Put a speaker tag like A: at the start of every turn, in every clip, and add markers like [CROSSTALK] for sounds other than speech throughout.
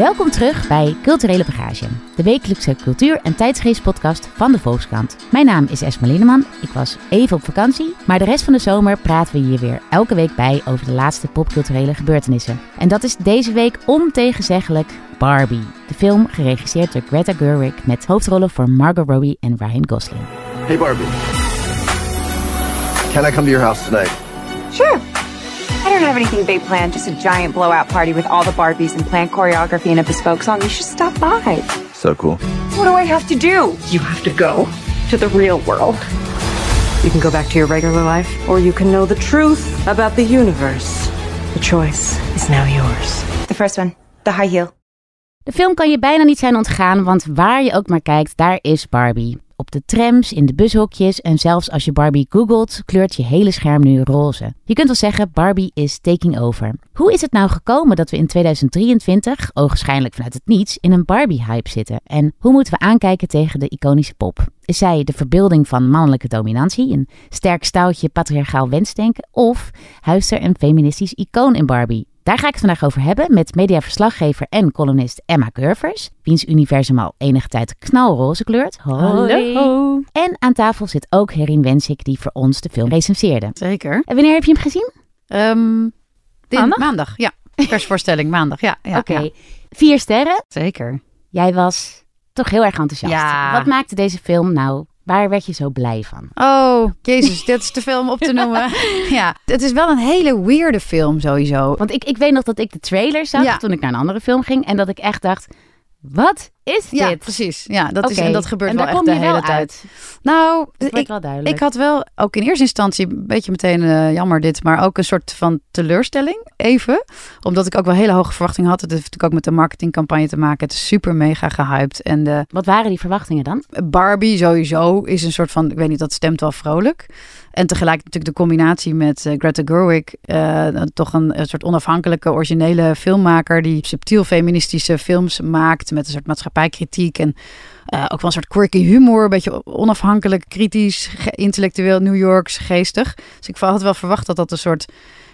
A: Welkom terug bij Culturele Bagage, de wekelijkse cultuur- en tijdsgeestpodcast van de Volkskrant. Mijn naam is Esma Linneman, ik was even op vakantie, maar de rest van de zomer praten we hier weer elke week bij over de laatste popculturele gebeurtenissen. En dat is deze week ontegenzeggelijk Barbie, de film geregisseerd door Greta Gerwig met hoofdrollen voor Margot Robbie en Ryan Gosling.
B: Hey Barbie. Can I come to your house tonight?
C: Sure. I don't have anything big planned, just a giant blowout party with all the Barbies and planned choreography and a bespoke song. You should stop by.
B: So cool.
C: What do I have to do? You have to go to the real world.
D: You can go back to your regular life, or you can know the truth about the universe. The choice is now yours.
C: The first one, the high heel.
A: De film kan je bijna niet zijn ontgaan, want waar je ook maar kijkt, daar is Barbie. De trams, in de bushokjes en zelfs als je Barbie googelt, kleurt je hele scherm nu roze. Je kunt wel zeggen, Barbie is taking over. Hoe is het nou gekomen dat we in 2023, ogenschijnlijk vanuit het niets, in een Barbie-hype zitten? En hoe moeten we aankijken tegen de iconische pop? Is zij de verbeelding van mannelijke dominantie, een sterk stoutje patriarchaal wensdenken, of huist er een feministisch icoon in Barbie? Daar ga ik het vandaag over hebben met mediaverslaggever en columnist Emma Curvers, wiens universum al enige tijd knalroze kleurt.
E: Hallo.
A: En aan tafel zit ook Herin Wensik, die voor ons de film recenseerde.
E: Zeker.
A: En wanneer heb je hem gezien?
E: Dit-
A: Maandag?
E: maandag? ja. [LAUGHS] Persvoorstelling maandag, ja. ja
A: Oké,
E: ja.
A: vier sterren.
E: Zeker.
A: Jij was toch heel erg enthousiast.
E: Ja.
A: Wat maakte deze film nou? Waar werd je zo blij van?
E: Oh, jezus, dit is te veel om op te noemen. [LAUGHS] ja, het is wel een hele weirde film sowieso.
A: Want ik, ik weet nog dat ik de trailer zag
E: Ja.
A: toen ik naar een andere film ging. En dat ik echt dacht, wat is
E: Ja,
A: dit?
E: precies. Ja, dat, is, en dat gebeurt
A: en
E: wel echt de hele tijd. Nou, ik,
A: wel
E: ik had wel ook in eerste instantie een beetje meteen eh, jammer dit, maar ook een soort van teleurstelling even, omdat ik ook wel hele hoge verwachtingen had. Het heeft natuurlijk ook met de marketingcampagne te maken. Het is super mega gehyped en de
A: Wat waren die verwachtingen dan?
E: Barbie sowieso is een soort van, ik weet niet, dat stemt wel vrolijk. En tegelijk natuurlijk de combinatie met eh, Greta Gerwig, eh, toch een, een soort onafhankelijke, originele filmmaker die subtiel feministische films maakt met een soort maatschappijkritiek en eh, ook wel een soort quirky humor, een beetje onafhankelijk, kritisch, intellectueel, New Yorks, geestig. Dus ik had wel verwacht dat dat een soort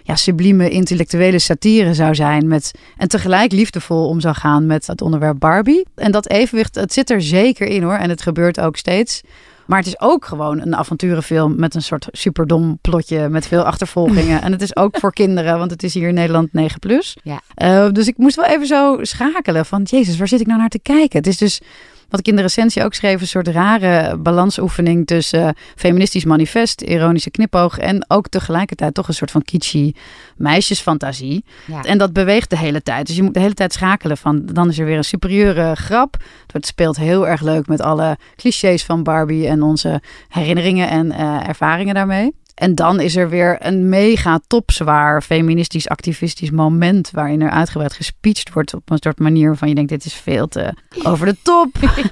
E: ja, sublieme intellectuele satire zou zijn. Met, en tegelijk liefdevol om zou gaan met het onderwerp Barbie. En dat evenwicht, het zit er zeker in hoor. En het gebeurt ook steeds. Maar het is ook gewoon een avonturenfilm met een soort superdom plotje met veel achtervolgingen. [LAUGHS] en het is ook voor kinderen, want het is hier in Nederland 9 plus.
A: Ja.
E: Eh, dus ik moest wel even zo schakelen van, jezus, waar zit ik nou naar te kijken? Het is dus, wat ik in de recensie ook schreef, een soort rare balansoefening tussen feministisch manifest, ironische knipoog en ook tegelijkertijd toch een soort van kitschy meisjesfantasie.
A: Ja.
E: En dat beweegt de hele tijd. Dus je moet de hele tijd schakelen van, dan is er weer een superieure grap. Het speelt heel erg leuk met alle clichés van Barbie en onze herinneringen en eh, ervaringen daarmee. En dan is er weer een mega topzwaar feministisch activistisch moment waarin er uitgebreid gespeecht wordt op een soort manier waarvan je denkt dit is veel te over de top.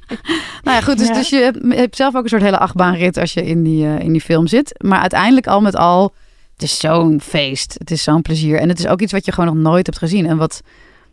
E: [LAUGHS] nou ja, goed, dus,
A: Ja.
E: dus je hebt- hebt zelf ook een soort hele achtbaanrit als je in die, eh, in die film zit. Maar uiteindelijk al met al, het is zo'n feest. Het is zo'n plezier. En het is ook iets wat je gewoon nog nooit hebt gezien. En wat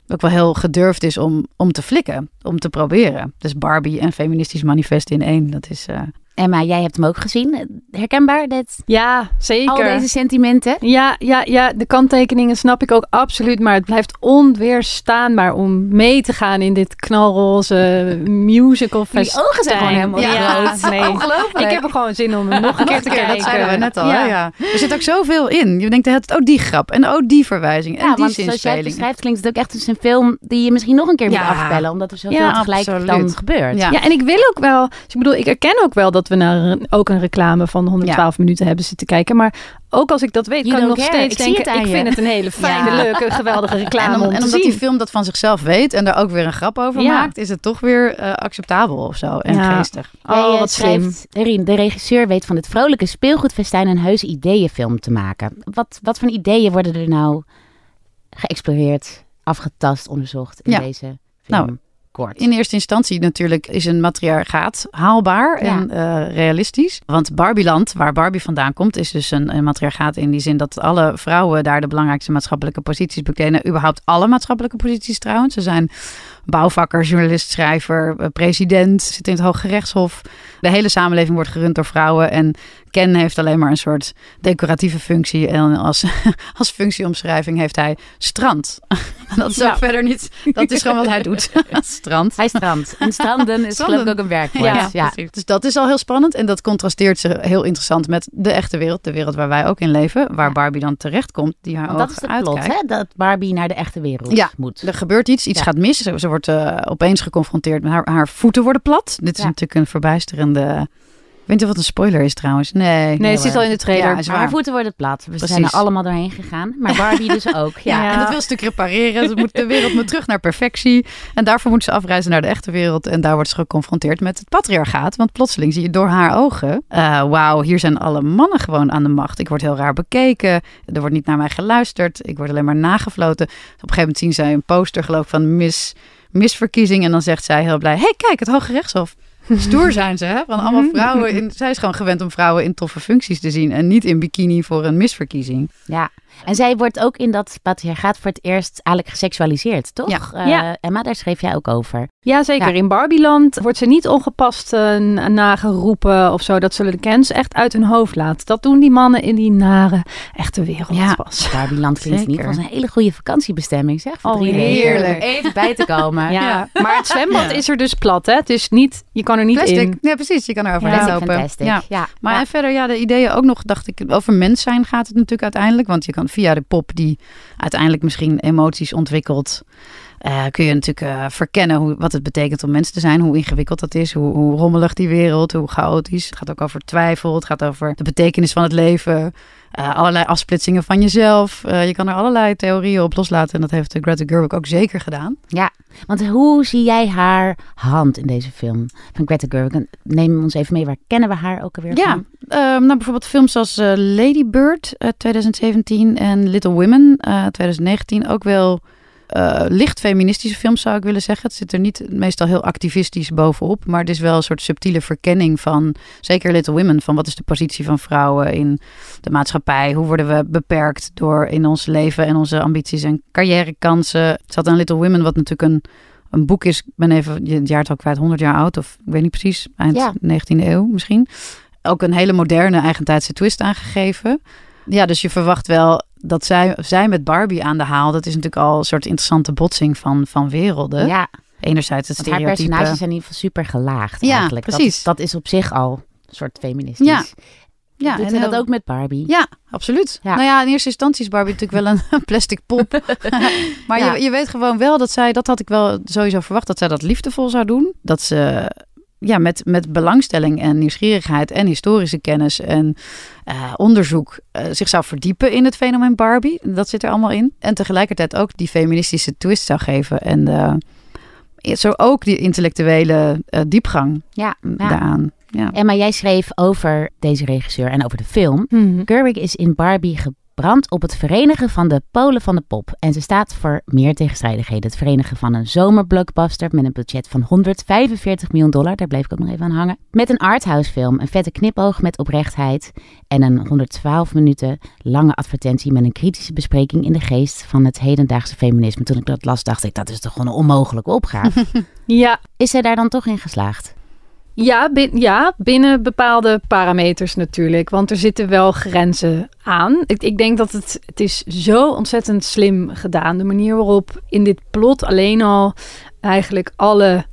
E: ook wel heel gedurfd is om, om te flikken, om te proberen. Dus Barbie en feministisch manifest in één. Dat is, eh,
A: Emma, jij hebt hem ook gezien. Herkenbaar, dit,
F: Ja, zeker.
A: al deze sentimenten?
F: Ja, ja, ja, de kanttekeningen snap ik ook absoluut. Maar het blijft onweerstaanbaar om mee te gaan in dit knalroze musical
A: Die
F: festijn.
A: ogen zijn gewoon helemaal
F: ja,
A: groot.
F: Nee.
A: Ongelooflijk.
F: Ik heb er gewoon zin om hem nog een keer te kijken.
E: dat zeiden we net al. Ja. Er zit ook zoveel in. Je denkt, het oh die grap en oh die verwijzing en
A: Ja,
E: die
A: want zoals jij het beschrijft, klinkt het ook echt als een film die je misschien nog een keer moet
E: Ja.
A: afbellen, omdat er zoveel
E: Ja,
A: tegelijk
E: absoluut.
A: dan gebeurt.
E: Ja.
F: Ja, en ik wil ook wel, dus ik bedoel, ik erken ook wel dat we naar een, ook een reclame van 112 minuten hebben zitten kijken. Maar ook als ik dat weet,
A: You
F: kan ik nog
A: care.
F: steeds
A: Ik zie
F: denken, ik
A: je.
F: vind het een hele [LAUGHS] fijne,
A: Ja.
F: leuke, geweldige reclame
E: En, om-
F: om
E: en
F: te
E: omdat
F: zien.
E: die film dat van zichzelf weet en daar ook weer een grap over
F: Ja.
E: maakt, is het toch weer eh, acceptabel of zo en
F: Ja.
E: geestig.
F: Oh,
A: eh,
F: wat slim.
A: Erin, de regisseur weet van dit vrolijke speelgoedfestijn een heuse ideeënfilm te maken. Wat, wat voor ideeën worden er nou geëxploreerd, afgetast, onderzocht in
E: Ja.
A: deze film?
E: Nou,
A: Kort.
E: In eerste instantie natuurlijk is een matriarchaat haalbaar
A: Ja.
E: en eh, realistisch. Want Barbieland, waar Barbie vandaan komt, is dus een, een matriarchaat in die zin dat alle vrouwen daar de belangrijkste maatschappelijke posities bekleden. Überhaupt alle maatschappelijke posities trouwens. Ze zijn bouwvakker, journalist, schrijver, eh, president, zit in het Hoge Rechtshof. De hele samenleving wordt gerund door vrouwen. En Ken heeft alleen maar een soort decoratieve functie. En als, [LAUGHS] als functieomschrijving heeft hij strand. [LAUGHS] dat is ook
F: Ja.
E: verder niet. Dat is gewoon wat hij doet. [LAUGHS] strand.
A: Hij strandt. En stranden is geloof ik ook een werkwoord.
E: Ja. Dus dat is al heel spannend. En dat contrasteert ze heel interessant met de echte wereld. De wereld waar wij ook in leven. Waar. Barbie dan terechtkomt. Die haar
A: Want dat is het plot, hè? Dat Barbie naar de echte wereld
E: Ja.
A: moet.
E: Er gebeurt iets, iets gaat mis. Ze wordt eh, opeens geconfronteerd met haar, haar voeten worden plat. Dit is
A: Ja.
E: natuurlijk een verbijsterende... Ik weet niet of het een spoiler is trouwens. Nee,
F: Nee, het zit al in de trailer.
E: Ja,
A: haar voeten worden plat. We
E: Precies.
A: zijn er allemaal doorheen gegaan. Maar Barbie dus [LAUGHS] ook. Ja.
E: Ja, en dat wil ze natuurlijk repareren. Ze moet, de wereld moet terug naar perfectie. En daarvoor moet ze afreizen naar de echte wereld. En daar wordt ze geconfronteerd met het patriarchaat. Want plotseling zie je door haar ogen... eh, Wauw, hier zijn alle mannen gewoon aan de macht. Ik word heel raar bekeken. Er wordt niet naar mij geluisterd. Ik word alleen maar nagefloten. Op een gegeven moment zien zij een poster geloof ik van mis, misverkiezing. En dan zegt zij heel blij... hey, kijk, het Hoge Rechtshof. Stoer zijn ze, hè? Van allemaal vrouwen. In, zij is gewoon gewend om vrouwen in toffe functies te zien. En niet in bikini voor een misverkiezing.
A: Ja. En zij wordt ook in dat patriarchaat voor het eerst eigenlijk geseksualiseerd, toch?
E: Ja.
A: Eh,
F: Ja.
A: Emma, daar schreef jij ook over.
F: Ja, zeker.
A: Ja.
F: In Barbieland wordt ze niet ongepast n- nageroepen of zo. Dat zullen de Kens echt uit hun hoofd laten. Dat doen die mannen in die nare echte wereld
E: Ja.
F: pas. [LAUGHS]
A: Barbieland klinkt in ieder geval
E: Zeker.
A: als een hele goede vakantiebestemming, zeg. Voor
F: Oh, heerlijk.
A: Even bij te komen. [LAUGHS]
F: Ja. Maar het zwembad
E: Ja.
F: is er dus plat, hè? Het is niet, je kan er niet
E: Plastic.
F: in.
E: Ja, precies. Je kan er overheen lopen. Ja.
A: Ja.
E: Maar
A: Ja.
E: en verder, ja, de ideeën ook nog, dacht ik, over mens zijn gaat het natuurlijk uiteindelijk. Want je kan via de pop die uiteindelijk misschien emoties ontwikkelt, eh, kun je natuurlijk eh, verkennen hoe, wat het betekent om mens te zijn. Hoe ingewikkeld dat is, hoe, hoe rommelig die wereld, hoe chaotisch. Het gaat ook over twijfel, het gaat over de betekenis van het leven. eh, allerlei afsplitsingen van jezelf. Je kan er allerlei theorieën op loslaten. En dat heeft Greta Gerwig ook zeker gedaan.
A: Want hoe zie jij haar hand in deze film van Greta Gerwig? Neem ons even mee, waar kennen we haar ook alweer
E: Ja,
A: van?
E: ehm, nou bijvoorbeeld films als Lady Bird uit 2017 en Little Women eh 2019 ook wel eh, licht feministische films zou ik willen zeggen. Het zit er niet meestal heel activistisch bovenop, maar het is wel een soort subtiele verkenning van, zeker Little Women, van wat is de positie van vrouwen in de maatschappij? Hoe worden we beperkt door in ons leven en onze ambities en carrièrekansen? Het zat aan Little Women, wat natuurlijk een een boek is, ik ben even het jaartal kwijt, 100 jaar oud of ik weet niet precies, eind
A: Ja.
E: 19e eeuw misschien ook een hele moderne eigentijdse twist aangegeven. Ja, dus je verwacht wel dat zij, zij met Barbie aan de haal. Dat is natuurlijk al een soort interessante botsing van, van werelden.
A: Ja,
E: Enerzijds het
A: want haar
E: stereotype.
A: personages zijn in ieder geval super gelaagd
E: Ja,
A: eigenlijk. Dat-
E: precies.
A: Dat, is op zich al een soort feministisch.
E: Ja.
A: Ja, Doet
E: en
A: dat ook met Barbie?
E: Ja, absoluut.
A: Ja.
E: Nou ja, in eerste instantie is Barbie natuurlijk wel een [LAUGHS] plastic pop. [LAUGHS] maar
A: Ja.
E: je, je weet gewoon wel dat zij, dat had ik wel sowieso verwacht, dat zij dat liefdevol zou doen. Dat ze ja, met, met belangstelling en nieuwsgierigheid en historische kennis en eh, onderzoek eh, zich zou verdiepen in het fenomeen Barbie. Dat zit er allemaal in. En tegelijkertijd ook die feministische twist zou geven. En zo ook die intellectuele eh, diepgang
A: Ja, ja.
E: daaraan. Ja.
A: Emma, jij schreef over deze regisseur en over de film. Gerwig is in Barbie gebrand op het verenigen van de polen van de pop. En ze staat voor meer tegenstrijdigheden. Het verenigen van een zomerblockbuster met een budget van 145 miljoen dollar. Daar bleef ik ook nog even aan hangen. Met een arthouse film, een vette knipoog met oprechtheid. En een 112 minuten lange advertentie met een kritische bespreking in de geest van het hedendaagse feminisme. Toen ik dat las, dacht ik, dat is toch gewoon een onmogelijke opgave. [LAUGHS]
F: Ja,
A: is zij daar dan toch in geslaagd?
F: Ja, ja, binnen bepaalde parameters natuurlijk. Want er zitten wel grenzen aan. Ik, ik denk dat het, het is zo ontzettend slim gedaan. De manier waarop in dit plot alleen al eigenlijk alle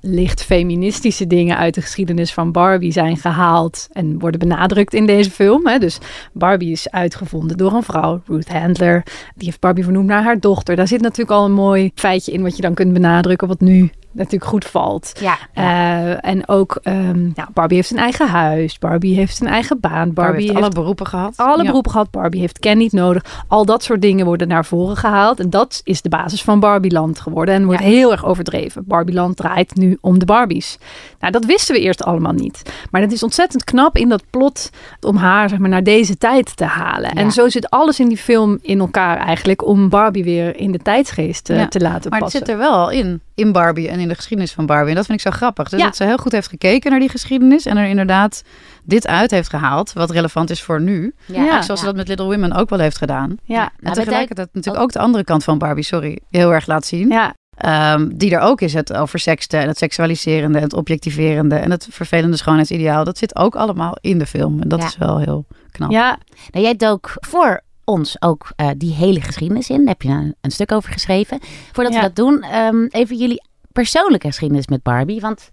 F: licht feministische dingen uit de geschiedenis van Barbie zijn gehaald en worden benadrukt in deze film. Hè. Dus Barbie is uitgevonden door een vrouw, Ruth Handler. Die heeft Barbie vernoemd naar haar dochter. Daar zit natuurlijk al een mooi feitje in wat je dan kunt benadrukken, wat nu natuurlijk goed valt.
A: Ja.
F: Eh, en ook, ehm, ja, Barbie heeft een eigen huis. Barbie heeft een eigen baan. Barbie,
E: Barbie heeft
F: heeft
E: alle beroepen gehad.
F: alle
E: Ja.
F: beroepen gehad. Barbie heeft Ken niet nodig. Al dat soort dingen worden naar voren gehaald. En dat is de basis van Barbieland geworden. En wordt heel erg overdreven. Barbieland draait nu om de Barbies. Nou, dat wisten we eerst allemaal niet. Maar dat is ontzettend knap in dat plot om haar zeg maar, naar deze tijd te halen. En zo zit alles in die film in elkaar eigenlijk om Barbie weer in de tijdsgeest te laten
E: Maar het
F: passen.
E: zit er wel in, in Barbie en in de geschiedenis van Barbie. En dat vind ik zo grappig. Dus
F: Ja.
E: dat ze heel goed heeft gekeken naar die geschiedenis en er inderdaad dit uit heeft gehaald, wat relevant is voor nu.
F: Ja.
E: Zoals ze dat met Little Women ook wel heeft gedaan.
F: Ja,
E: En
A: Nou,
E: tegelijkertijd natuurlijk ook de andere kant van Barbie, sorry, heel erg laat zien.
F: ja.
E: Ehm, die er ook is. Het over sekste en het seksualiserende en het objectiverende en het vervelende schoonheidsideaal. Dat zit ook allemaal in de film. En dat
A: Ja.
E: is wel heel knap.
F: Ja,
A: Nou, jij dook voor ons ook eh, die hele geschiedenis in. Daar heb je een, een stuk over geschreven. Voordat
F: Ja.
A: we dat doen, ehm, even jullie persoonlijke geschiedenis met Barbie. Want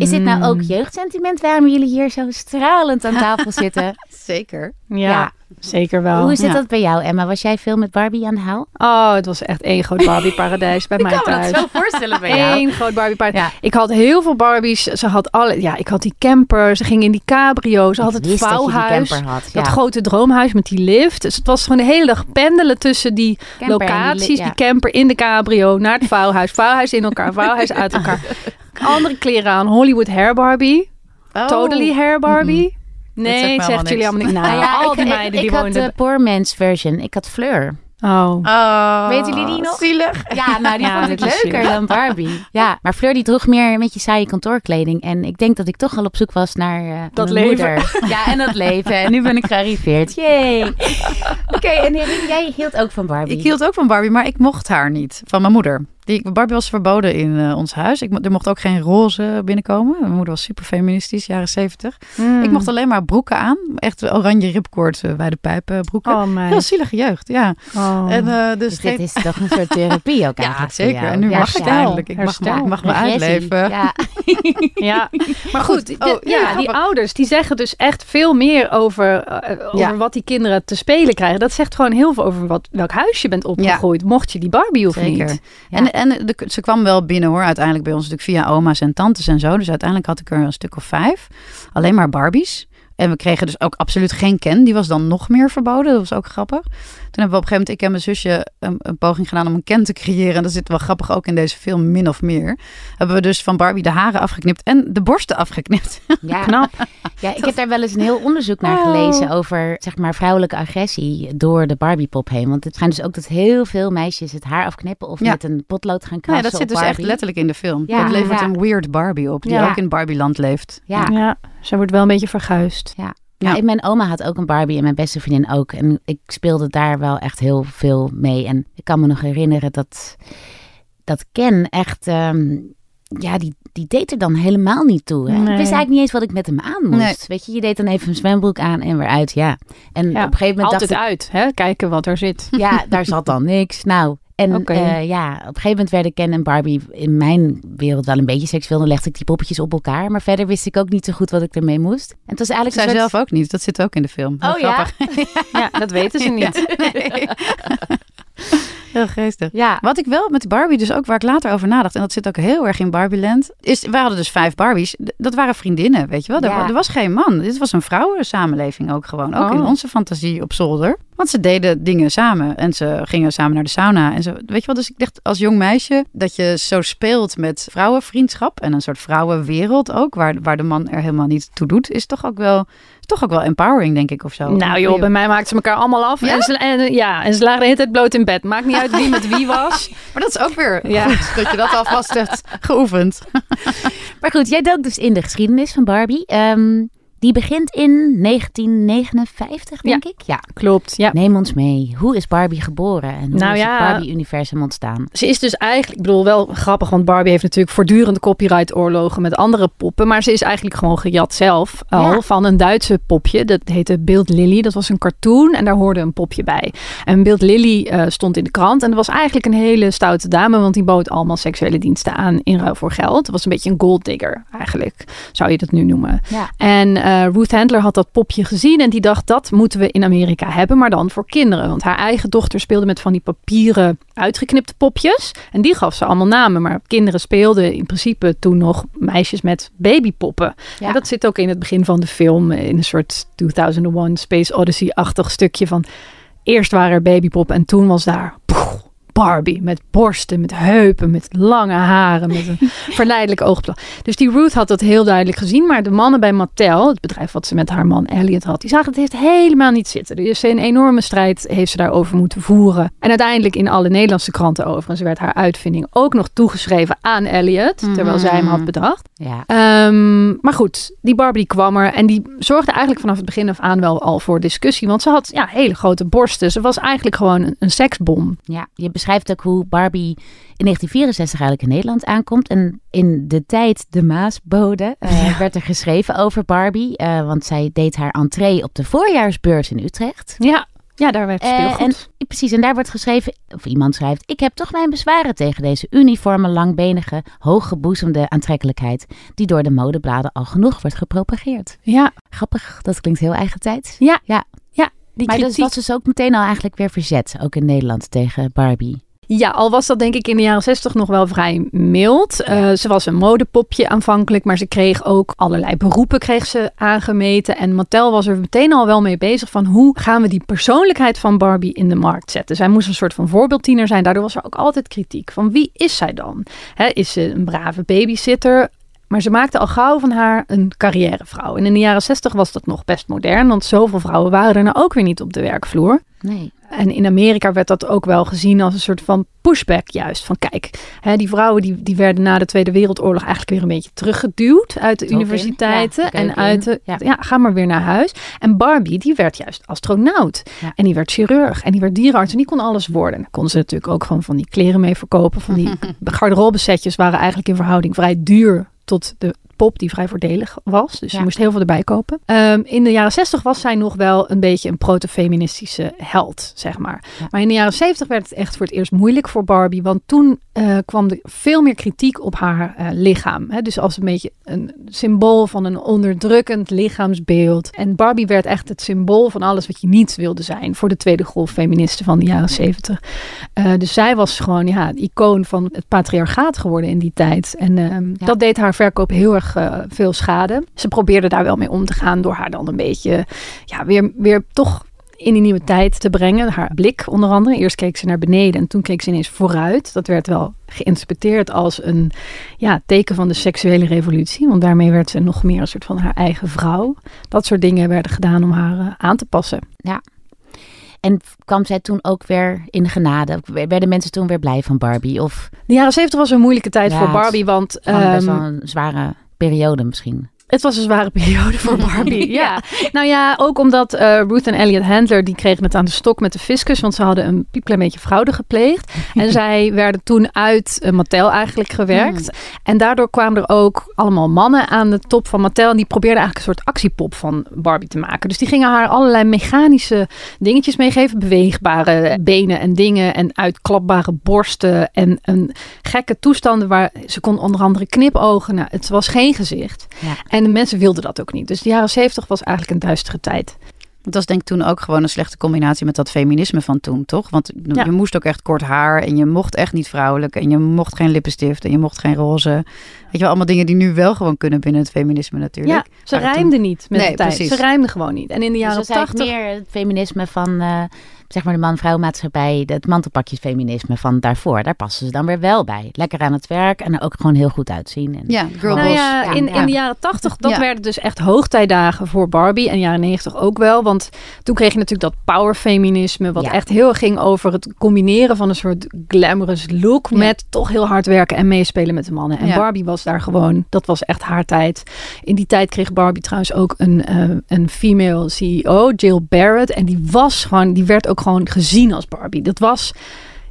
A: is dit nou ook jeugdsentiment waarom jullie hier zo stralend aan tafel [LAUGHS] zitten?
E: Zeker.
F: ja,
A: Ja.
F: zeker wel.
A: Hoe zit
E: ja.
A: dat bij jou, Emma? Was jij veel met Barbie aan de haal?
F: Oh, het was echt één groot Barbie-paradijs bij [LAUGHS] mij thuis.
A: voorstellen
F: Eén groot Barbie paradijs.
A: Ja.
F: Ik had heel veel Barbies. Ze had alle. Ja, ik had die camper. Ze ging in die cabrio. Ze had het
A: dat die
F: vouwhuis.
A: had,
F: Dat grote droomhuis met die lift. Dus het was gewoon de hele dag pendelen tussen die
A: Camper en die li-
F: locaties.
A: ja.
F: Die camper in de cabrio naar het vouwhuis. Vouwhuis in elkaar. Vouwhuis uit elkaar. [LAUGHS] Andere kleren aan. Hollywood Hair Barbie.
E: Oh.
F: Totally Hair Barbie.
E: me
F: Nee, zegt jullie allemaal niet. [LAUGHS] Nou,
A: Nou ja,
F: al
A: ik,
F: die
A: ik-
F: meiden
A: ik,
F: die
A: had
F: woonden...
A: de poor man's version. Ik had Fleur.
F: Oh.
E: Oh,
A: Weten jullie die nog?
E: Zielig.
A: Ja, nou die
F: Ja,
A: vond ik leuker
F: zielig.
A: dan Barbie. Ja, maar Fleur die droeg meer een beetje saaie kantoorkleding. En ik denk dat ik toch al op zoek was naar eh,
F: Dat
A: mijn
F: leven.
A: moeder. Ja, en dat leven. En nu ben ik gearriveerd. Yay. Oké, en jij hield ook van Barbie.
E: Ik hield ook van Barbie, maar ik mocht haar niet. Van mijn moeder. Die, Barbie was verboden in eh, ons huis. Ik, mo- er mocht ook geen roze binnenkomen. Mijn moeder was super feministisch, jaren zeventig.
F: Hmm.
E: Ik mocht alleen maar broeken aan. Echt oranje ripkoord eh, bij de pijpen broeken.
F: Oh.
E: Heel zielige jeugd, ja.
F: Oh.
E: En, eh, dus
A: Dus
E: geen-
A: dit is toch een soort therapie ook [LAUGHS]
E: Ja,
A: eigenlijk
E: zeker. En nu
A: Ja,
E: mag ik
A: ja.
E: eindelijk. Ik mag, mag me uitleven.
A: Ja. [LAUGHS]
F: Ja, maar goed,
E: Oh, ja,
F: ja, die ouders die zeggen dus echt veel meer over, over wat die kinderen te spelen krijgen. Dat zegt gewoon heel veel over wat, welk huis je bent opgegroeid. Mocht je die Barbie of
E: Zeker.
F: niet.
A: Ja.
E: En, ze kwam wel binnen hoor, uiteindelijk bij ons natuurlijk via oma's en tantes en zo. Dus uiteindelijk had ik er een stuk of vijf. Alleen maar Barbies. En we kregen dus ook absoluut geen Ken. Die was dan nog meer verboden. Dat was ook grappig. Toen hebben we op een gegeven moment, ik en mijn zusje, een, een poging gedaan om een Ken te creëren. En dat zit wel grappig ook in deze film, min of meer. Hebben we dus van Barbie de haren afgeknipt en de borsten afgeknipt. [LAUGHS]
A: Ja.
F: Knap.
A: Ja, ik heb daar wel eens een heel onderzoek naar
E: Oh.
A: gelezen over zeg maar vrouwelijke agressie door de Barbiepop heen. Want het schijnt dus ook dat heel veel meisjes het haar afknippen of
E: Ja.
A: met een potlood gaan krassen
E: Nee, dat zit
A: op
E: dus echt letterlijk in de film.
A: Ja,
E: dat levert
A: ja.
E: een weird Barbie op, die
A: Ja.
E: ook in Barbieland leeft.
A: Ja.
F: Ja, ze wordt wel een beetje verguisd.
A: Ja.
E: Ja.
A: Ja, mijn oma had ook een Barbie en mijn beste vriendin ook. En ik speelde daar wel echt heel veel mee. En ik kan me nog herinneren dat, dat Ken echt... ehm, ja, die, die deed er dan helemaal niet toe. Hè? Ik
F: Nee.
A: wist eigenlijk niet eens wat ik met hem aan moest.
E: Nee.
A: Weet je, je deed dan even een zwembroek aan en weer uit. Ja. En
F: Ja,
A: op een gegeven moment
F: Altijd
A: dacht ik...
F: uit, hè? kijken wat er zit.
A: Ja, daar zat dan niks. Nou, en eh, ja, op een gegeven moment werden Ken en Barbie in mijn wereld wel een beetje seksueel. Dan legde ik die poppetjes op elkaar. Maar verder wist ik ook niet zo goed wat ik ermee moest. En het was eigenlijk
E: Zij
A: soort...
E: zelf ook niet. Dat zit ook in de film. Heel
A: Oh ja?
E: grappig. [LAUGHS]
F: Ja, dat weten ze [LAUGHS] niet. [LAUGHS] [LAUGHS]
E: Heel geestig.
A: Ja,
E: Wat ik wel met Barbie dus ook, waar ik later over nadacht, en dat zit ook heel erg in Barbieland, is, we hadden dus vijf Barbies. Dat waren vriendinnen, weet je wel. Er,
A: Ja.
E: er was geen man. Dit was een vrouwensamenleving ook gewoon. Ook in
F: Oh.
E: onze fantasie op zolder. Want ze deden dingen samen en ze gingen samen naar de sauna. En zo, weet je wel, dus ik dacht als jong meisje dat je zo speelt met vrouwenvriendschap en een soort vrouwenwereld ook, waar, waar de man er helemaal niet toe doet, is toch ook wel, is toch ook wel empowering, denk ik, of zo.
F: Nou joh, bij mij maakten ze elkaar allemaal af.
E: Ja?
F: En, ze, en, ja, en ze lagen de hele tijd bloot in bed. Maakt niet uit wie met wie was.
E: Maar dat is ook weer
F: Ja.
E: goed, dat je dat alvast hebt geoefend.
A: maar goed, jij dook dus in de geschiedenis van Barbie. Ehm, die begint in 1959, denk ik. Ja.
F: Klopt, ja.
A: Neem ons mee. Hoe is Barbie geboren en hoe
F: Nou
A: is
F: ja.
A: het Barbie-universum ontstaan?
F: Ze is dus eigenlijk, ik bedoel wel grappig, want Barbie heeft natuurlijk voortdurend copyright-oorlogen met andere poppen. Maar ze is eigenlijk gewoon gejat zelf al
A: Ja.
F: van een Duitse popje. Dat heette Beeld Lily. Dat was een cartoon en daar hoorde een popje bij. En Beeld Lily eh, stond in de krant en dat was eigenlijk een hele stoute dame, want die bood allemaal seksuele diensten aan in ruil voor geld. Het was een beetje een gold digger eigenlijk, zou je dat nu noemen.
A: Ja.
F: En eh, Ruth Handler had dat popje gezien en die dacht dat moeten we in Amerika hebben, maar dan voor kinderen. Want haar eigen dochter speelde met van die papieren uitgeknipte popjes. En die gaf ze allemaal namen, maar kinderen speelden in principe toen nog meisjes met babypoppen.
A: Ja.
F: En dat zit ook in het begin van de film, in een soort 2001 Space Odyssey-achtig stukje van... Eerst waren er babypoppen en toen was daar... Barbie met borsten, met heupen, met lange haren, met een [LAUGHS] verleidelijk oogplan. Dus die Ruth had dat heel duidelijk gezien. Maar de mannen bij Mattel, het bedrijf wat ze met haar man Elliot had, die zagen het heeft helemaal niet zitten. Dus een enorme strijd heeft ze daarover moeten voeren. En uiteindelijk in alle Nederlandse kranten over. En ze werd haar uitvinding ook nog toegeschreven aan Elliot, terwijl zij hem had bedacht.
A: Ja.
F: Ehm, maar goed, die Barbie kwam er en die zorgde eigenlijk vanaf het begin af aan wel al voor discussie. Want ze had ja, hele grote borsten. Ze was eigenlijk gewoon een, een seksbom.
A: ja, je beschrijft ook hoe Barbie in 1964 eigenlijk in Nederland aankomt. En in de tijd de Maasbode uh, werd er geschreven over Barbie. Uh, want zij deed haar entree op de voorjaarsbeurs in Utrecht.
F: Ja. Ja, daar werd speelgoed.
A: Uh, en, precies, en daar wordt geschreven, of iemand schrijft... ik heb toch mijn bezwaren tegen deze uniforme, langbenige, hooggeboezemde aantrekkelijkheid... die door de modebladen al genoeg wordt gepropageerd.
F: Ja.
A: Grappig, dat klinkt heel eigen tijd.
F: Ja,
A: ja
F: die
A: maar
F: kritiek...
A: dat was dus ook meteen al eigenlijk weer verzet, ook in Nederland, tegen Barbie.
F: Ja, al was dat denk ik in de jaren zestig nog wel vrij mild. Uh, ze was een modepopje aanvankelijk, maar ze kreeg ook allerlei beroepen kreeg ze aangemeten. En Mattel was er meteen al wel mee bezig van hoe gaan we die persoonlijkheid van Barbie in de markt zetten. Zij moest een soort van voorbeeldtiener zijn. Daardoor was er ook altijd kritiek van wie is zij dan? Is ze een brave babysitter? Maar ze maakte al gauw van haar een carrièrevrouw. En in de jaren zestig was dat nog best modern, want zoveel vrouwen waren er nou ook weer niet op de werkvloer.
A: Nee.
F: En in Amerika werd dat ook wel gezien als een soort van pushback juist. Van kijk, hè, die vrouwen die, die werden na de Tweede Wereldoorlog eigenlijk weer een beetje teruggeduwd uit de universiteiten.
A: Ja,
F: en uit de, ja.
A: Ja.
F: ga maar weer naar huis. En Barbie, die werd juist astronaut.
A: Ja.
F: En die werd chirurg. En die werd dierenarts. En die kon alles worden. En daar konden ze natuurlijk ook gewoon van die kleren mee verkopen. Van die [LAUGHS] garderobesetjes waren eigenlijk in verhouding vrij duur tot de pop die vrij voordelig was. Dus
A: Ja.
F: je moest heel veel erbij kopen. Ehm, in de jaren 60 was zij nog wel een beetje een proto-feministische held, zeg maar.
A: Ja.
F: Maar in de jaren 70 werd het echt voor het eerst moeilijk voor Barbie. Want toen eh, kwam er veel meer kritiek op haar eh, lichaam. Hè? Dus als een beetje een symbool van een onderdrukkend lichaamsbeeld. En Barbie werd echt het symbool van alles wat je niet wilde zijn. Voor de tweede golf feministen van de jaren 70. Eh, dus zij was gewoon ja, het icoon van het patriarchaat geworden in die tijd. En ehm,
A: Ja.
F: dat deed haar verkoop heel erg eh, veel schade. Ze probeerde daar wel mee om te gaan door haar dan een beetje, ja, weer, weer toch in die nieuwe tijd te brengen. Haar blik onder andere. Eerst keek ze naar beneden en toen keek ze ineens vooruit. Dat werd wel geïnterpreteerd als een ja, teken van de seksuele revolutie. Want daarmee werd ze nog meer een soort van haar eigen vrouw. Dat soort dingen werden gedaan om haar eh, aan te passen.
A: En kwam zij toen ook weer in genade? Werden mensen toen weer blij van Barbie? Of
F: De jaren 70 was een moeilijke tijd
A: Ja,
F: voor
A: het-
F: Barbie, want
A: gewoon best
F: ehm,
A: wel een zware periode misschien?
F: Het was een zware periode voor [LAUGHS] Barbie. ja. Nou ja, ook omdat eh, Ruth en Elliot Handler die kregen het aan de stok met de fiscus, want ze hadden een piepklein beetje fraude gepleegd. en [LAUGHS] zij werden toen uit eh, Mattel eigenlijk gewerkt. En daardoor kwamen er ook allemaal mannen aan de top van Mattel en die probeerden eigenlijk een soort actiepop van Barbie te maken. Dus die gingen haar allerlei mechanische dingetjes meegeven, beweegbare benen en dingen en uitklapbare borsten en een gekke toestanden waar ze kon onder andere knipogen. Nou, het was geen gezicht.
A: Ja.
F: En de mensen wilden dat ook niet. Dus de jaren zeventig was eigenlijk een duistere tijd.
E: Dat was denk ik toen ook gewoon een slechte combinatie met dat feminisme van toen, toch? Want
F: Ja.
E: je moest ook echt kort haar en je mocht echt niet vrouwelijk en je mocht geen lippenstift en je mocht geen roze. Weet je wel, allemaal dingen die nu wel gewoon kunnen binnen het feminisme natuurlijk.
F: Ja, ze rijmden niet met
E: Nee,
F: de tijd.
E: precies.
F: Ze rijmden gewoon niet. En in de
A: Dus
F: jaren
A: eigenlijk
F: tachtig...
A: meer het feminisme van, eh, zeg maar, de man-vrouw maatschappij. Het mantelpakjesfeminisme van daarvoor. Daar passen ze dan weer wel bij. Lekker aan het werk en er ook gewoon heel goed uitzien. En,
E: Ja, girl
F: Nou
E: boss.
F: ja,
A: Ja,
F: in,
A: ja.
F: in de jaren tachtig, dat
E: Ja.
F: werden dus echt hoogtijdagen voor Barbie. En jaren negentig ook wel. Want toen kreeg je natuurlijk dat powerfeminisme. Wat
A: Ja.
F: echt heel ging over het combineren van een soort glamorous look.
E: Ja.
F: Met toch heel hard werken en meespelen met de mannen. En
E: Ja.
F: Barbie was daar gewoon, dat was echt haar tijd. In die tijd kreeg Barbie trouwens ook een, eh, een female CEO, Jill Barrett. En die was gewoon, die werd ook gewoon gezien als Barbie. Dat was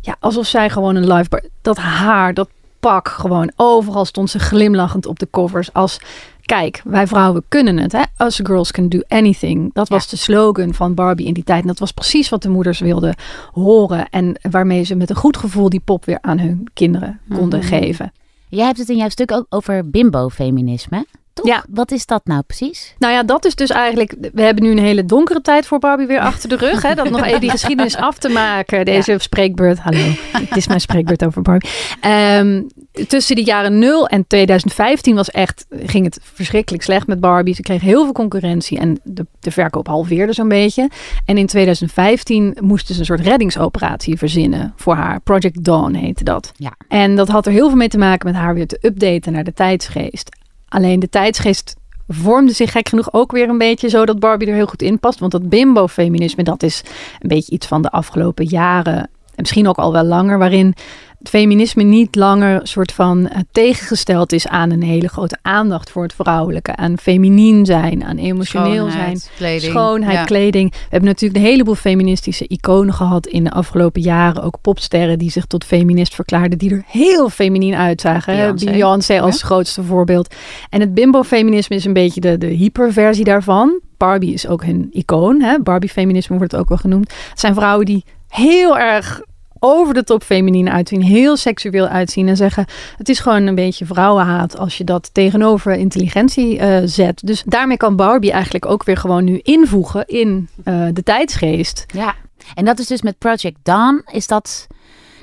F: ja, alsof zij gewoon een live... bar- Dat haar, dat pak gewoon. Overal stond ze glimlachend op de covers als... Kijk, wij vrouwen kunnen het. Hè? Us girls can do anything. Dat was de slogan van Barbie in die tijd. En dat was precies wat de moeders wilden horen. En waarmee ze met een goed gevoel die pop weer aan hun kinderen konden
A: Mhm.
F: geven.
A: Jij hebt het in jouw stuk ook over bimbo-feminisme. Toch?
F: Ja.
A: Wat is dat nou precies?
F: Nou ja, dat is dus eigenlijk. We hebben nu een hele donkere tijd voor Barbie weer achter de rug. Hè? Dat nog even die geschiedenis af te maken. Deze spreekbeurt. Hallo, het is mijn spreekbeurt over Barbie. Ehm, tussen de jaren 0 en 2015 was echt, ging het verschrikkelijk slecht met Barbie. Ze kregen heel veel concurrentie en de, de verkoop halveerde zo'n beetje. En in 2015 moesten ze een soort reddingsoperatie verzinnen voor haar. Project Dawn heette dat.
A: Ja.
F: En dat had er heel veel mee te maken met haar weer te updaten naar de tijdsgeest. Alleen de tijdsgeest vormde zich gek genoeg ook weer een beetje zo dat Barbie er heel goed in past. Want dat bimbo-feminisme, dat is een beetje iets van de afgelopen jaren. En misschien ook al wel langer, waarin feminisme niet langer soort van eh, tegengesteld is aan een hele grote aandacht voor het vrouwelijke. Aan feminien zijn, aan emotioneel
E: Schoonheid,
F: zijn.
E: kleding.
F: Schoonheid,
E: Ja.
F: kleding. We hebben natuurlijk een heleboel feministische iconen gehad in de afgelopen jaren. Ook popsterren die zich tot feminist verklaarden, die er heel feminien uitzagen.
E: Beyoncé.
F: Als
E: Ja.
F: grootste voorbeeld. En het bimbo-feminisme is een beetje de, de hyperversie daarvan. Barbie is ook hun icoon. Barbie-feminisme wordt het ook wel genoemd. Het zijn vrouwen die heel erg over de top feminien uitzien, heel seksueel uitzien en zeggen het is gewoon een beetje vrouwenhaat als je dat tegenover intelligentie eh, zet. Dus daarmee kan Barbie eigenlijk ook weer gewoon nu invoegen in eh, de tijdsgeest.
A: Ja, en dat is dus met Project Dawn. Is dat,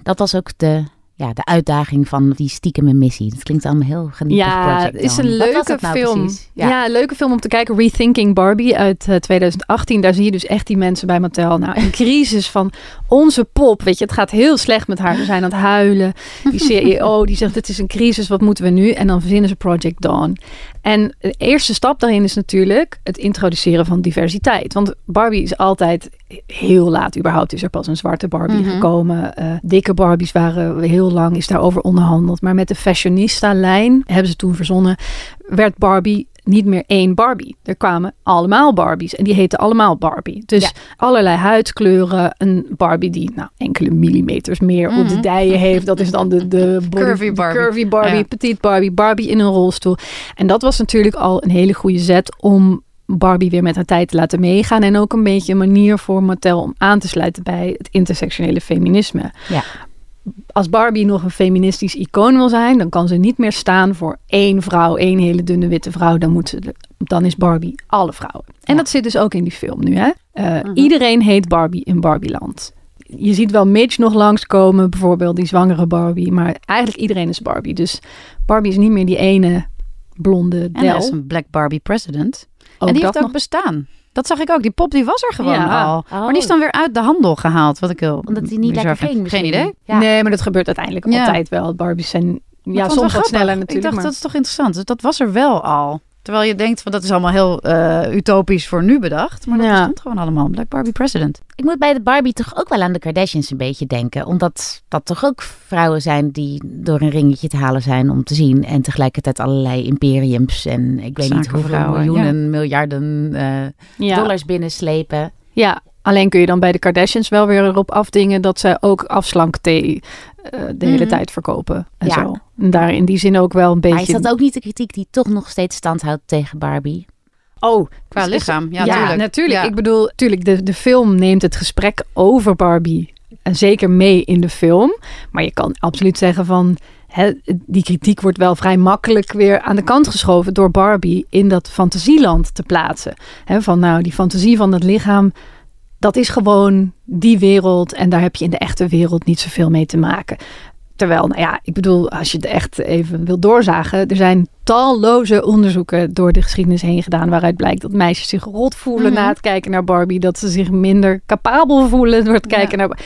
A: dat was ook de, ja, de uitdaging van die stiekeme missie. Dat klinkt allemaal heel geniepig,
F: Ja, het is een leuke
A: nou
F: film. Ja. een leuke film om te kijken. Rethinking Barbie uit eh, 2018. Daar zie je dus echt die mensen bij Mattel. Nou, een [LAUGHS] crisis van onze pop. Weet je, het gaat heel slecht met haar. We zijn aan het huilen. Die CEO die zegt: Het is een crisis, wat moeten we nu? En dan verzinnen ze Project Dawn. En de eerste stap daarin is natuurlijk het introduceren van diversiteit. Want Barbie is altijd heel laat. Überhaupt is er pas een zwarte Barbie
A: Mhm.
F: gekomen. Eh, dikke Barbies waren heel lang, is daarover onderhandeld. Maar met de fashionista-lijn hebben ze toen verzonnen, werd Barbie niet meer één Barbie. Er kwamen allemaal Barbies en die heten allemaal Barbie. Dus
A: Ja.
F: allerlei huidskleuren. Een Barbie die nou, enkele millimeters meer op de
A: Mhm.
F: dijen heeft. Dat is dan de, de [LAUGHS] body-
E: Curvy
F: de
E: Barbie.
F: curvy Barbie,
E: Ja.
F: petite Barbie, Barbie in een rolstoel. En dat was natuurlijk al een hele goede zet om Barbie weer met haar tijd te laten meegaan. En ook een beetje een manier voor Mattel om aan te sluiten bij het intersectionele feminisme.
A: Ja.
F: Als Barbie nog een feministisch icoon wil zijn, dan kan ze niet meer staan voor één vrouw, één hele dunne witte vrouw. Dan, moet ze, dan is Barbie alle vrouwen. En
A: Ja.
F: dat zit dus ook in die film nu. Hè? Eh,
A: Mhm.
F: Iedereen heet Barbie in Barbieland. Je ziet wel Midge nog langskomen, bijvoorbeeld die zwangere Barbie. Maar eigenlijk iedereen is Barbie. Dus Barbie is niet meer die ene blonde
E: En er
F: del.
E: is een Black Barbie president.
F: Ook
E: en die heeft ook
F: nog.
E: bestaan. Dat zag ik ook. Die pop die was er gewoon
F: Ja.
E: al.
A: Oh.
E: Maar die is dan weer uit de handel gehaald. Wat ik heel
A: Omdat hij niet lekker ging misschien.
E: Geen idee.
A: Ja.
F: Nee, maar dat gebeurt uiteindelijk
E: Ja.
F: altijd wel. Barbies zijn
E: ik
F: ja, soms wat sneller
E: Ik
F: natuurlijk.
E: dacht,
F: maar...
E: dat is toch interessant. Dus dat was er wel al. Terwijl je denkt, van dat is allemaal heel eh, utopisch voor nu bedacht. Maar dat
F: Ja.
E: stond gewoon allemaal. Black Barbie president.
A: Ik moet bij de Barbie toch ook wel aan de Kardashians een beetje denken. Omdat dat toch ook vrouwen zijn die door een ringetje te halen zijn om te zien. En tegelijkertijd allerlei imperiums en ik weet niet hoeveel miljoenen, miljarden eh,
F: ja.
A: dollars binnenslepen.
F: ja, alleen kun je dan bij de Kardashians wel weer erop afdingen dat zij ook afslankthee eh de hele
A: Mhm.
F: tijd verkopen. En
A: Ja.
F: zo. En daar in die zin ook wel een beetje...
A: Maar is dat ook niet de kritiek die toch nog steeds stand houdt tegen Barbie?
F: Oh,
E: Qua lichaam. Ja,
F: Ja,
E: natuurlijk.
F: natuurlijk.
E: Ja.
F: Ik bedoel, natuurlijk, de, de film neemt het gesprek over Barbie en zeker mee in de film. Maar je kan absoluut zeggen van, hè, die kritiek wordt wel vrij makkelijk weer aan de kant geschoven door Barbie in dat fantasieland te plaatsen. Hè, van nou, die fantasie van het lichaam, dat is gewoon die wereld en daar heb je in de echte wereld niet zoveel mee te maken. Terwijl, nou ja, ik bedoel, als je het echt even wil doorzagen, er zijn talloze onderzoeken door de geschiedenis heen gedaan waaruit blijkt dat meisjes zich rot voelen
A: Mhm.
F: na het kijken naar Barbie, dat ze zich minder capabel voelen door het kijken naar.
E: Het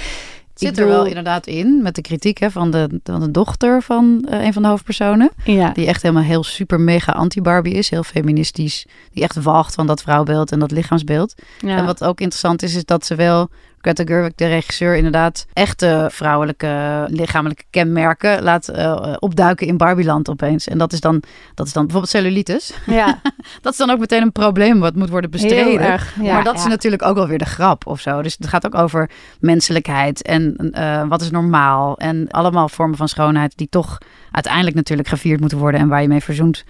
E: zit er wel inderdaad in met de kritiek hè, van, de, van de dochter van eh, een van de hoofdpersonen.
F: Ja,
E: Die echt helemaal heel super mega anti-Barbie is. Heel feministisch. Die echt wacht van dat vrouwbeeld en dat lichaamsbeeld.
F: ja.
E: En wat ook interessant is, is dat ze wel, Greta Gerwig, de regisseur, inderdaad echte vrouwelijke lichamelijke kenmerken laat eh, opduiken in Barbieland opeens. En dat is, dan, dat is dan bijvoorbeeld cellulitis.
F: ja, [LAUGHS]
E: Dat is dan ook meteen een probleem wat moet worden bestreden.
F: erg. Ja,
E: maar dat is natuurlijk ook wel weer de grap of zo. Dus het gaat ook over menselijkheid en eh, wat is normaal. En allemaal vormen van schoonheid die toch uiteindelijk natuurlijk gevierd moeten worden. En waar je mee verzoend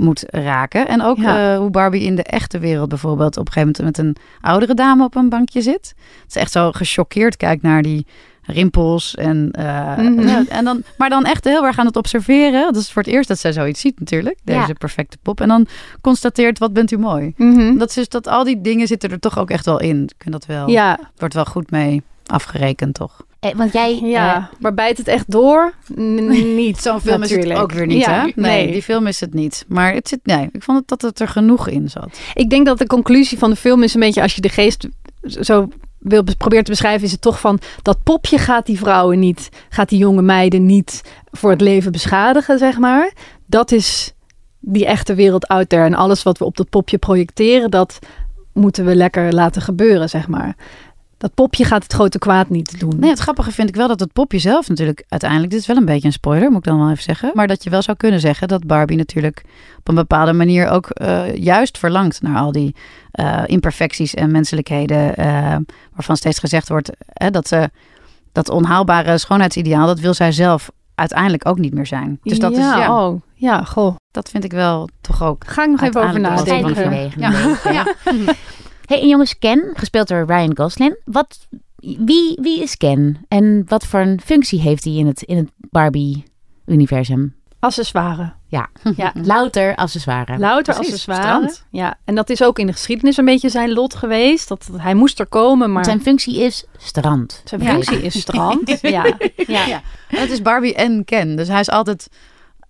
E: moet raken. En ook
F: Ja.
E: eh, hoe Barbie in de echte wereld bijvoorbeeld op een gegeven moment met een oudere dame op een bankje zit. Ze echt zo gechoqueerd kijkt naar die rimpels en, eh,
F: Mhm.
E: en dan, maar dan echt heel erg aan het observeren. Dat is voor het eerst dat zij zoiets ziet natuurlijk, deze
A: Ja.
E: perfecte pop. En dan constateert wat bent u mooi.
F: Mhm.
E: Dat is dus dat al die dingen zitten er toch ook echt wel in. Ik vind dat wel.
F: ja,
E: Wordt wel goed mee afgerekend, toch?
A: Eh, want jij, eh,
F: ja. maar bijt het echt door? N- [LAUGHS] niet.
E: Zo'n film is
F: natuurlijk.
E: het ook weer niet,
F: Ja,
E: hè? Nee,
F: nee.
E: die film is het niet. Maar het zit, nee, ik vond het dat het er genoeg in zat.
F: Ik denk dat de conclusie van de film is een beetje als je de geest zo wil be- probeert te beschrijven, is het toch van dat popje gaat die vrouwen niet, gaat die jonge meiden niet voor het leven beschadigen, zeg maar. Dat is die echte wereld out there. En alles wat we op dat popje projecteren, dat moeten we lekker laten gebeuren, zeg maar. Dat popje gaat het grote kwaad niet doen.
E: Nee, het grappige vind ik wel dat het popje zelf natuurlijk uiteindelijk, dit is wel een beetje een spoiler, moet ik dan wel even zeggen, maar dat je wel zou kunnen zeggen dat Barbie natuurlijk op een bepaalde manier ook eh, juist verlangt naar al die uh, imperfecties en menselijkheden, uh, waarvan steeds gezegd wordt dat ze dat onhaalbare schoonheidsideaal, dat wil zij zelf uiteindelijk ook niet meer zijn. Dus dat
F: ja,
E: is ja,
F: oh, ja, goh.
E: Dat vind ik wel toch ook.
F: Ga ik nog even over nadenken. [LAUGHS]
A: Ja. ja. Hey, en jongens, Ken, gespeeld door Ryan Gosling. Wat, wie, wie is Ken? En wat voor een functie heeft hij in het, in het Barbie-universum?
F: Accessoire.
A: Ja. ja, [LAUGHS] louter accessoire.
F: Louter Precies, accessoire. Ja, en dat is ook in de geschiedenis een beetje zijn lot geweest. Dat, dat hij moest er komen, maar...
A: Zijn functie is strand.
F: Zijn functie is strand, [LAUGHS] ja. ja. ja.
E: En het is Barbie en Ken. Dus hij is altijd...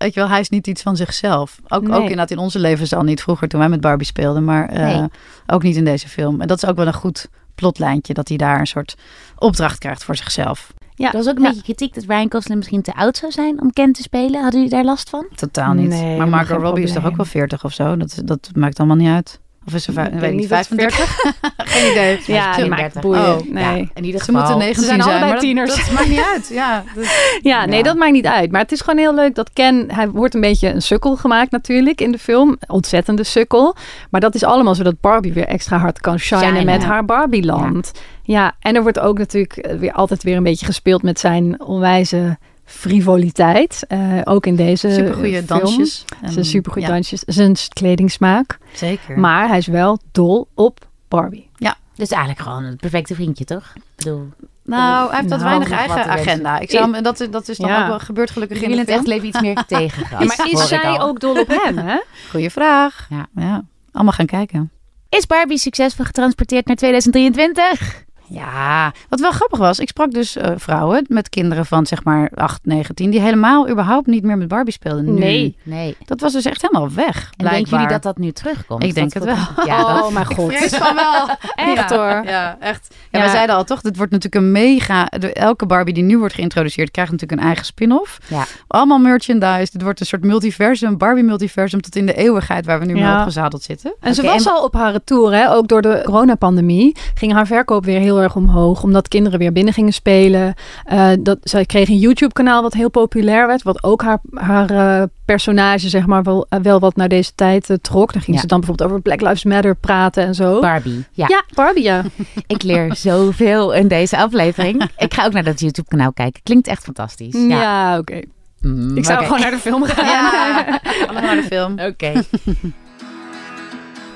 E: Weet je wel, hij is niet iets van zichzelf. Ook, nee. ook inderdaad in onze levens al niet. Vroeger toen wij met Barbie speelden. Maar uh, nee. ook niet in deze film. En dat is ook wel een goed plotlijntje. Dat hij daar een soort opdracht krijgt voor zichzelf.
A: Ja, er was ook een ja. beetje kritiek dat Ryan Gosling misschien te oud zou zijn om Ken te spelen. Hadden jullie daar last van?
E: Totaal niet. Nee, maar Margot Robbie is toch ook wel 40 of zo? Dat, dat maakt allemaal niet uit. Of is ze
F: ik
E: weet
F: niet,
E: 35? [LAUGHS] Geen idee.
F: Ja, die maakt boeien. Oh, nee.
E: Ja, ze moeten 19
F: ze zijn,
E: zijn
F: allebei tieners.
E: Dat, dat maakt niet uit. Ja, [LAUGHS]
F: ja, nee, dat maakt niet uit. Maar het is gewoon heel leuk dat Ken... Hij wordt een beetje een sukkel gemaakt natuurlijk in de film. Ontzettende sukkel. Maar dat is allemaal zodat Barbie weer extra hard kan shinen Shine, met haar Barbieland. Ja. ja, en er wordt ook natuurlijk weer altijd weer een beetje gespeeld met zijn onwijze frivoliteit. Uh, ook in deze
E: supergoeie dansjes.
F: Zijn supergoeie ja. dansjes. Zijn kledingsmaak.
E: Zeker.
F: Maar hij is wel dol op Barbie.
E: Ja.
A: Dus eigenlijk gewoon een perfecte vriendje, toch? Ik bedoel...
E: Nou, hij heeft dat nou, weinig eigen agenda. Ik zou hem, dat, dat is dan ja. ook wel gebeurd gelukkig in
A: het echt leven iets meer [LAUGHS] tegen.
F: Ja, maar is zij ook dol op hem, hè?
E: Goeie vraag. Ja. ja. Allemaal gaan kijken.
A: Is Barbie succesvol getransporteerd naar 2023?
E: Ja, wat wel grappig was, ik sprak dus uh, vrouwen met kinderen van zeg maar 8, 9, 10, die helemaal überhaupt niet meer met Barbie speelden. Nu.
F: Nee,
A: nee.
E: Dat was dus echt helemaal weg.
A: En denken jullie dat dat nu terugkomt?
E: Ik denk het wel.
F: Ja, oh, dat, mijn god.
E: Ik van wel. [LAUGHS]
F: echt
E: ja,
F: hoor.
E: Ja, echt. Ja, ja, wij zeiden al toch, dit wordt natuurlijk een mega... Elke Barbie die nu wordt geïntroduceerd krijgt natuurlijk een eigen spin-off.
A: Ja.
E: Allemaal merchandise. Dit wordt een soort multiversum, Barbie-multiversum tot in de eeuwigheid waar we nu ja. mee opgezadeld zitten.
F: En ze was en... al op haar retour, hè? ook door de coronapandemie, ging haar verkoop weer heel erg omhoog. Omdat kinderen weer binnen gingen spelen. Uh, dat, zij kreeg een YouTube-kanaal wat heel populair werd. Wat ook haar, haar uh, personage, zeg maar, wel, uh, wel wat naar deze tijd trok. Dan ging ja. ze dan bijvoorbeeld over Black Lives Matter praten en zo.
A: Barbie. Ja,
F: ja Barbie, ja. [LAUGHS]
A: Ik leer zoveel in deze aflevering. Ik ga ook naar dat YouTube-kanaal kijken. Klinkt echt fantastisch.
F: Ja, ja oké. Okay. Mm, ik zou okay. gewoon naar de film gaan. [LAUGHS]
E: Ja, allemaal naar de film.
A: Oké. Okay. [LAUGHS]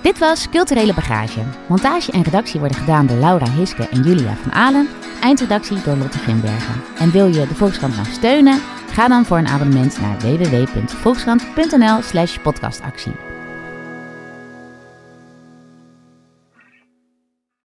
A: Dit was Culturele Bagage. Montage en redactie worden gedaan door Laura Hiske en Julia van Alen. Eindredactie door Lotte Grimbergen. En wil je de Volkskrant nou steunen? Ga dan voor een abonnement naar www.volkskrant.nl slash podcastactie.